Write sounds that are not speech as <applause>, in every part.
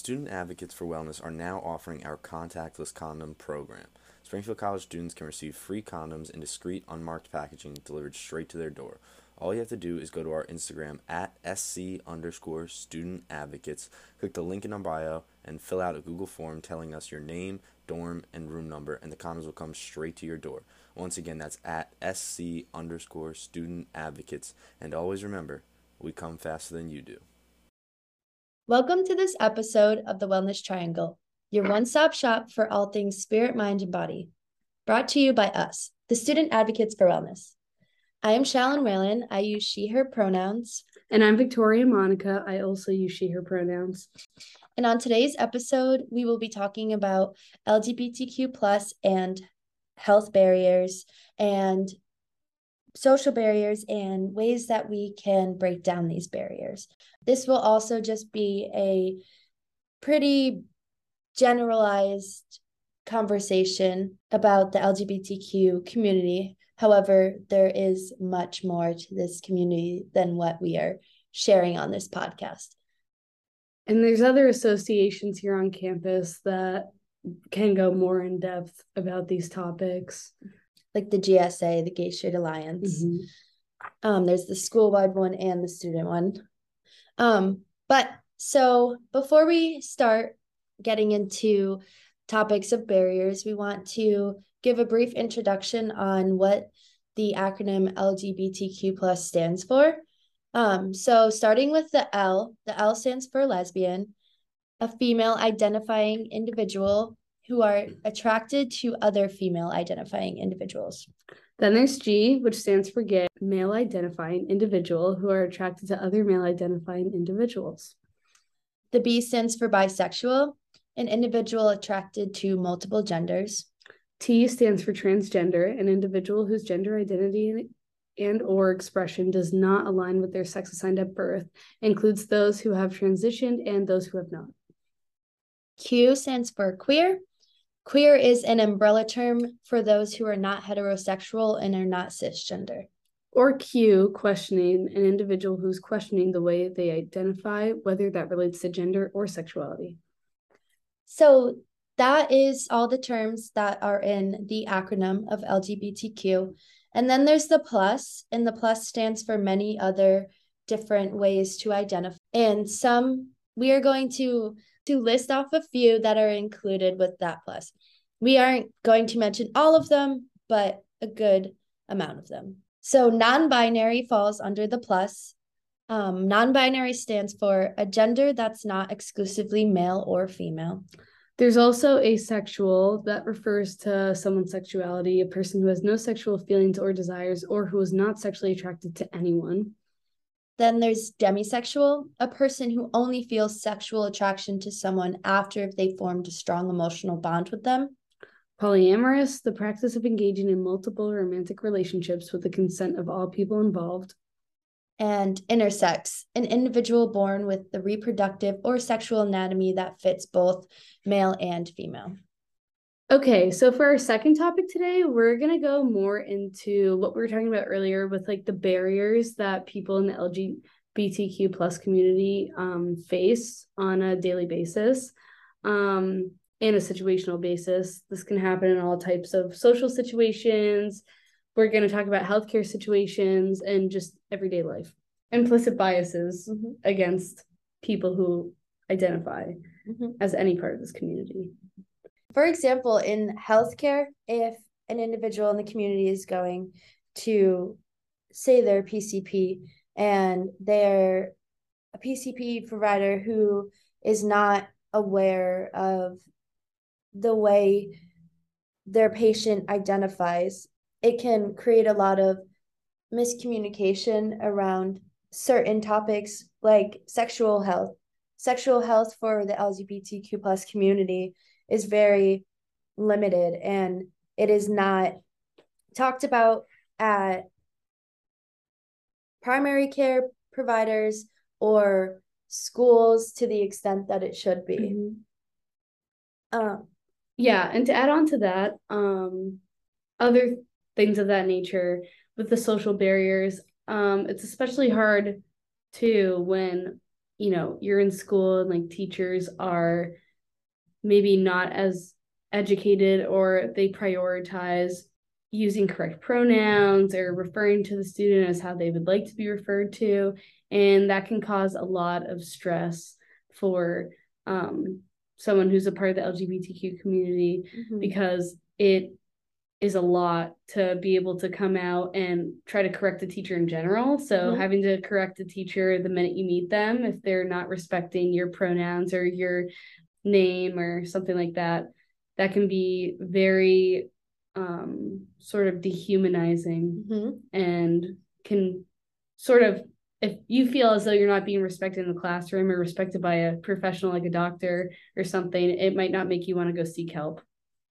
Student Advocates for Wellness are now offering our contactless condom program. Springfield College students can receive free condoms in discreet, unmarked packaging delivered straight to their door. All you have to do is go to our Instagram at SC underscore student advocates, click the link in our bio, and fill out a Google form telling us your name, dorm, and room number, and the condoms will come straight to your door. Once again, that's at SC underscore student advocates. And always remember, we come faster than you do. Welcome to this episode of the Wellness Triangle, your one stop shop for all things spirit, mind, and body. Brought to you by us, the Student Advocates for Wellness. I am Shallon Whalen. I use she, her pronouns. And I'm Victoria Monica. I also use she, her pronouns. And on today's episode, we will be talking about LGBTQ plus and health barriers and social barriers and ways that we can break down these barriers. This will also just be a pretty generalized conversation about the LGBTQ community. However, there is much more to this community than what we are sharing on this podcast. And there's other associations here on campus that can go more in depth about these topics. Like the GSA, the Gay Straight Alliance. Mm-hmm. Um, there's the school wide one and the student one. Um, but so before we start getting into topics of barriers, we want to give a brief introduction on what the acronym LGBTQ plus stands for. Um, so starting with the L, the L stands for lesbian, a female identifying individual who are attracted to other female identifying individuals. Then there's G, which stands for gay, male identifying individual who are attracted to other male identifying individuals. The B stands for bisexual, an individual attracted to multiple genders. T stands for transgender, an individual whose gender identity and or expression does not align with their sex assigned at birth, includes those who have transitioned and those who have not. Q stands for queer. Queer is an umbrella term for those who are not heterosexual and are not cisgender. Or Q, questioning an individual who's questioning the way they identify, whether that relates to gender or sexuality. So that is all the terms that are in the acronym of LGBTQ. And then there's the plus, and the plus stands for many other different ways to identify. And some we are going to to list off a few that are included with that plus. We aren't going to mention all of them, but a good amount of them. So non binary falls under the plus. Um, non binary stands for a gender that's not exclusively male or female. There's also asexual that refers to someone's sexuality, a person who has no sexual feelings or desires, or who is not sexually attracted to anyone. Then there's demisexual, a person who only feels sexual attraction to someone after they've formed a strong emotional bond with them. Polyamorous, the practice of engaging in multiple romantic relationships with the consent of all people involved. And intersex, an individual born with the reproductive or sexual anatomy that fits both male and female. Okay, so for our second topic today, we're going to go more into what we were talking about earlier with like the barriers that people in the LGBTQ plus community um, face on a daily basis um, and a situational basis. This can happen in all types of social situations. We're going to talk about healthcare situations and just everyday life. Implicit biases mm-hmm. against people who identify mm-hmm. as any part of this community. For example, in healthcare, if an individual in the community is going to say their PCP and their a PCP provider who is not aware of the way their patient identifies, it can create a lot of miscommunication around certain topics like sexual health. Sexual health for the LGBTQ plus community is very limited and it is not talked about at primary care providers or schools to the extent that it should be. Mm-hmm. Um, yeah, and to add on to that, um, other things of that nature with the social barriers, um, it's especially hard too when you know, you're in school and like teachers are maybe not as educated or they prioritize using correct pronouns or referring to the student as how they would like to be referred to. And that can cause a lot of stress for um, someone who's a part of the LGBTQ community mm-hmm. because it is a lot to be able to come out and try to correct the teacher in general. So mm-hmm. having to correct the teacher the minute you meet them if they're not respecting your pronouns or your name or something like that, that can be very um sort of dehumanizing mm-hmm. and can sort of if you feel as though you're not being respected in the classroom or respected by a professional like a doctor or something, it might not make you want to go seek help.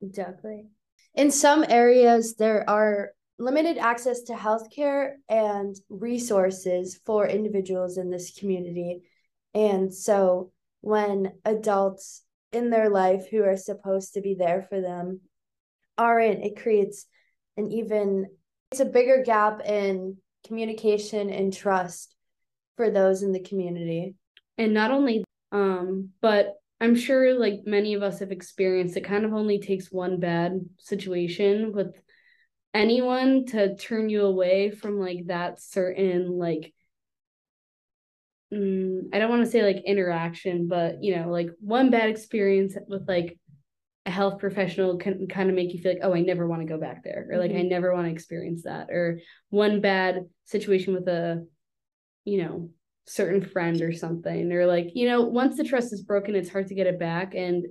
Exactly. In some areas, there are limited access to healthcare and resources for individuals in this community. And so when adults in their life who are supposed to be there for them aren't, it creates an even it's a bigger gap in communication and trust for those in the community. And not only um but I'm sure like many of us have experienced it kind of only takes one bad situation with anyone to turn you away from like that certain like mm, I don't want to say like interaction, but you know, like one bad experience with like a health professional can kind of make you feel like, oh, I never want to go back there, or like mm-hmm. I never want to experience that, or one bad situation with a, you know, certain friend or something, or like, you know, once the trust is broken, it's hard to get it back. And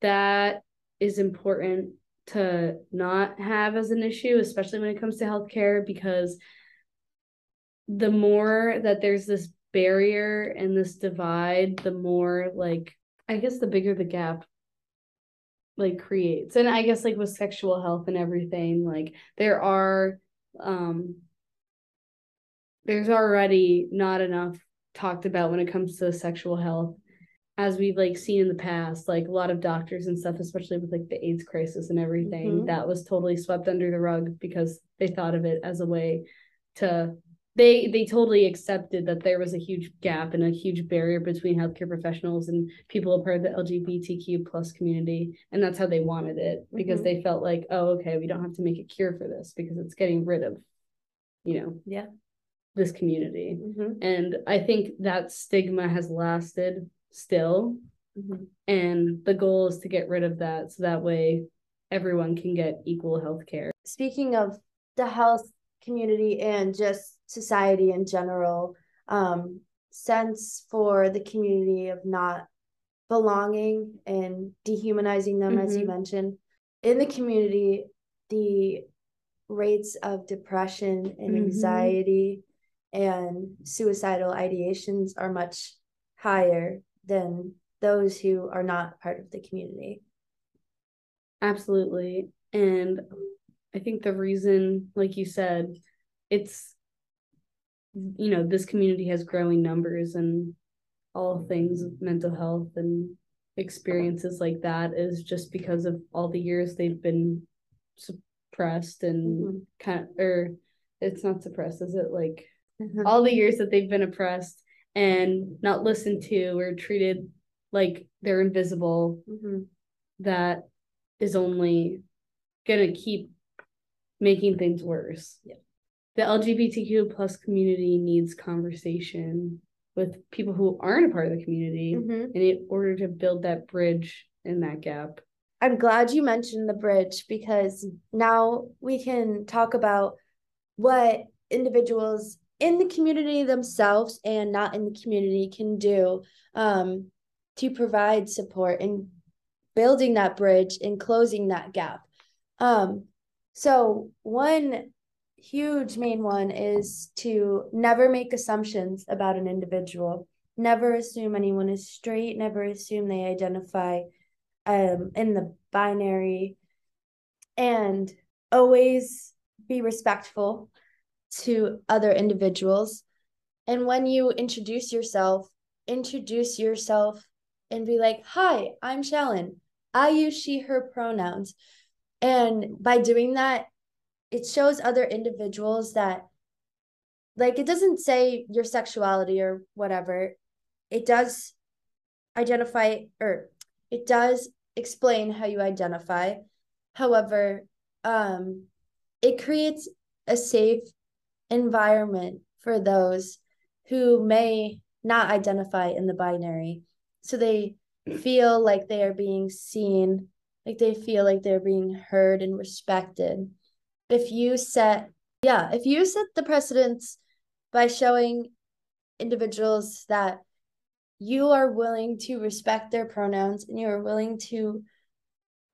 that is important to not have as an issue, especially when it comes to healthcare, because the more that there's this barrier and this divide, the more like I guess the bigger the gap like creates. And I guess like with sexual health and everything, like there are um there's already not enough talked about when it comes to sexual health as we've like seen in the past like a lot of doctors and stuff especially with like the aids crisis and everything mm-hmm. that was totally swept under the rug because they thought of it as a way to they they totally accepted that there was a huge gap and a huge barrier between healthcare professionals and people a part of the LGBTQ plus community, and that's how they wanted it because mm-hmm. they felt like, oh, okay, we don't have to make a cure for this because it's getting rid of, you know, yeah, this community, mm-hmm. and I think that stigma has lasted still, mm-hmm. and the goal is to get rid of that so that way everyone can get equal health care. Speaking of the health community and just society in general um, sense for the community of not belonging and dehumanizing them, mm-hmm. as you mm-hmm. mentioned. In the community, the rates of depression and mm-hmm. anxiety and suicidal ideations are much higher than those who are not part of the community. Absolutely. And I think the reason, like you said, it's you know, this community has growing numbers and all things mental health and experiences like that is just because of all the years they've been suppressed and mm-hmm. kind of or it's not suppressed, is it like mm-hmm. all the years that they've been oppressed and not listened to or treated like they're invisible mm-hmm. that is only gonna keep making things worse. Yeah. The LGBTQ plus community needs conversation with people who aren't a part of the community mm-hmm. in order to build that bridge in that gap. I'm glad you mentioned the bridge because now we can talk about what individuals in the community themselves and not in the community can do um, to provide support and building that bridge and closing that gap. Um, so, one huge main one is to never make assumptions about an individual. Never assume anyone is straight, never assume they identify um, in the binary, and always be respectful to other individuals. And when you introduce yourself, introduce yourself and be like, Hi, I'm Shallon. I use she, her pronouns. And by doing that, it shows other individuals that like it doesn't say your sexuality or whatever. It does identify or it does explain how you identify. However, um, it creates a safe environment for those who may not identify in the binary. So they feel like they are being seen, like they feel like they're being heard and respected. If you set, yeah, if you set the precedence by showing individuals that you are willing to respect their pronouns and you are willing to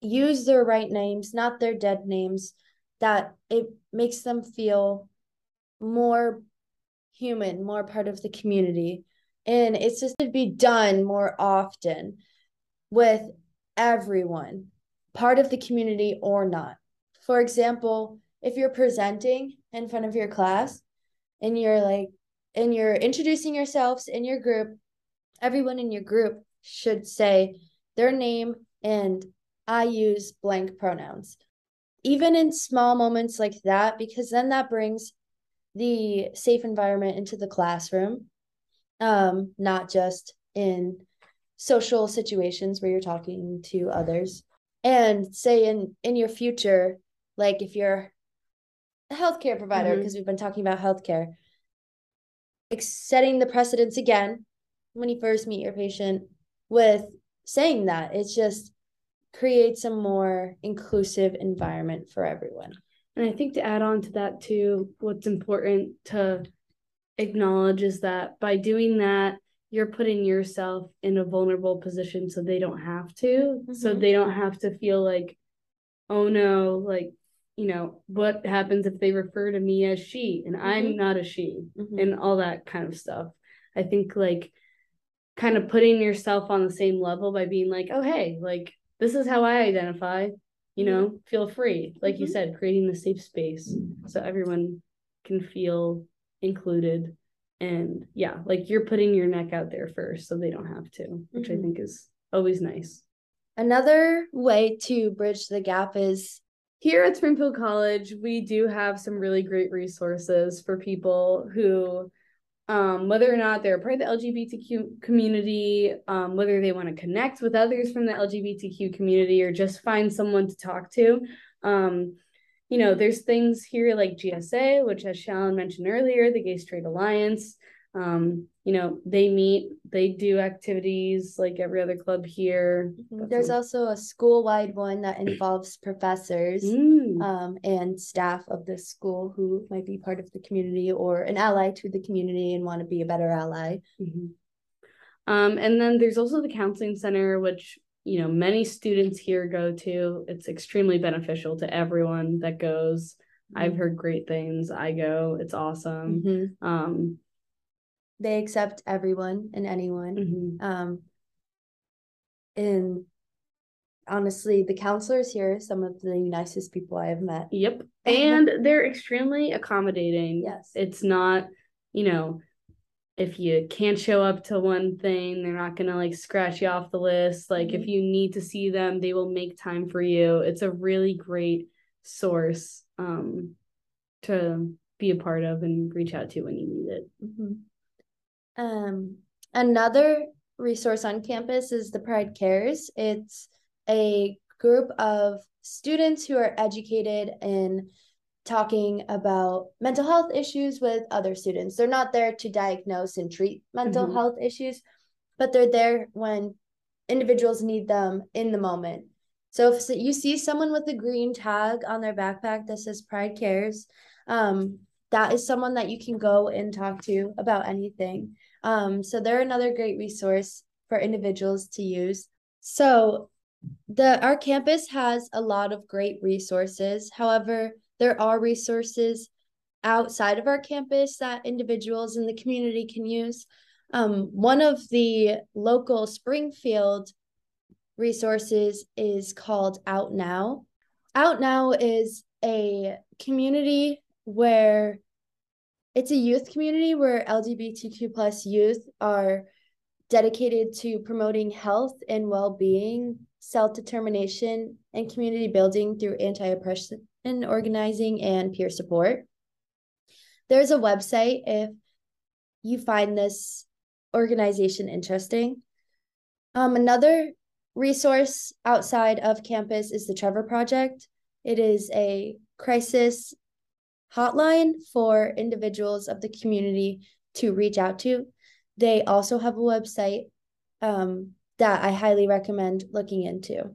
use their right names, not their dead names, that it makes them feel more human, more part of the community. And it's just to be done more often with everyone, part of the community or not. For example, if you're presenting in front of your class and you're like, and you're introducing yourselves in your group, everyone in your group should say their name and I use blank pronouns. Even in small moments like that, because then that brings the safe environment into the classroom, um, not just in social situations where you're talking to others. And say in in your future, like if you're a healthcare provider, because mm-hmm. we've been talking about healthcare, setting the precedence again when you first meet your patient with saying that. It's just creates a more inclusive environment for everyone. And I think to add on to that too, what's important to acknowledge is that by doing that, you're putting yourself in a vulnerable position so they don't have to. Mm-hmm. So they don't have to feel like, oh no, like, you know, what happens if they refer to me as she and mm-hmm. I'm not a she mm-hmm. and all that kind of stuff. I think like kind of putting yourself on the same level by being like, oh, hey, like, this is how I identify, you know, mm-hmm. feel free. Like mm-hmm. you said, creating the safe space so everyone can feel included. And yeah, like you're putting your neck out there first so they don't have to, which mm-hmm. I think is always nice. Another way to bridge the gap is here at Springfield College, we do have some really great resources for people who um, whether or not they're part of the LGBTQ community, um, whether they want to connect with others from the LGBTQ community or just find someone to talk to. Um, you know, there's things here like GSA, which as Shalyn mentioned earlier, the Gay Straight Alliance, um, you know, they meet, they do activities like every other club here. Mm-hmm. There's also a school wide one that involves professors mm. um, and staff of the school who might be part of the community or an ally to the community and want to be a better ally. Mm-hmm. Um, and then there's also the counseling center, which you know many students here go to. It's extremely beneficial to everyone that goes. Mm-hmm. I've heard great things. I go. It's awesome. Mm-hmm. Um, they accept everyone and anyone. Mm-hmm. Um, and honestly, the counselors here are some of the nicest people I have met. Yep. <laughs> And they're extremely accommodating. Yes. It's not, you know, if you can't show up to one thing, they're not going to like scratch you off the list. Like mm-hmm. if you need to see them, they will make time for you. It's a really great source um, to be a part of and reach out to when you need it. Mm-hmm. Um, another resource on campus is the Pride Cares. It's a group of students who are educated in talking about mental health issues with other students. They're not there to diagnose and treat mental mm-hmm. health issues, but they're there when individuals need them in the moment. So if you see someone with a green tag on their backpack that says Pride Cares, um, that is someone that you can go and talk to about anything. Um, so they're another great resource for individuals to use. So the our campus has a lot of great resources. However, there are resources outside of our campus that individuals in the community can use. Um, one of the local Springfield resources is called Out Now. Out Now is a community where it's a youth community where LGBTQ plus youth are dedicated to promoting health and well-being, self-determination, and community building through anti-oppression organizing and peer support. there's a website if you find this organization interesting. Um, another resource outside of campus is the Trevor Project. It is a crisis hotline for individuals of the community to reach out to. They also have a website um, that I highly recommend looking into.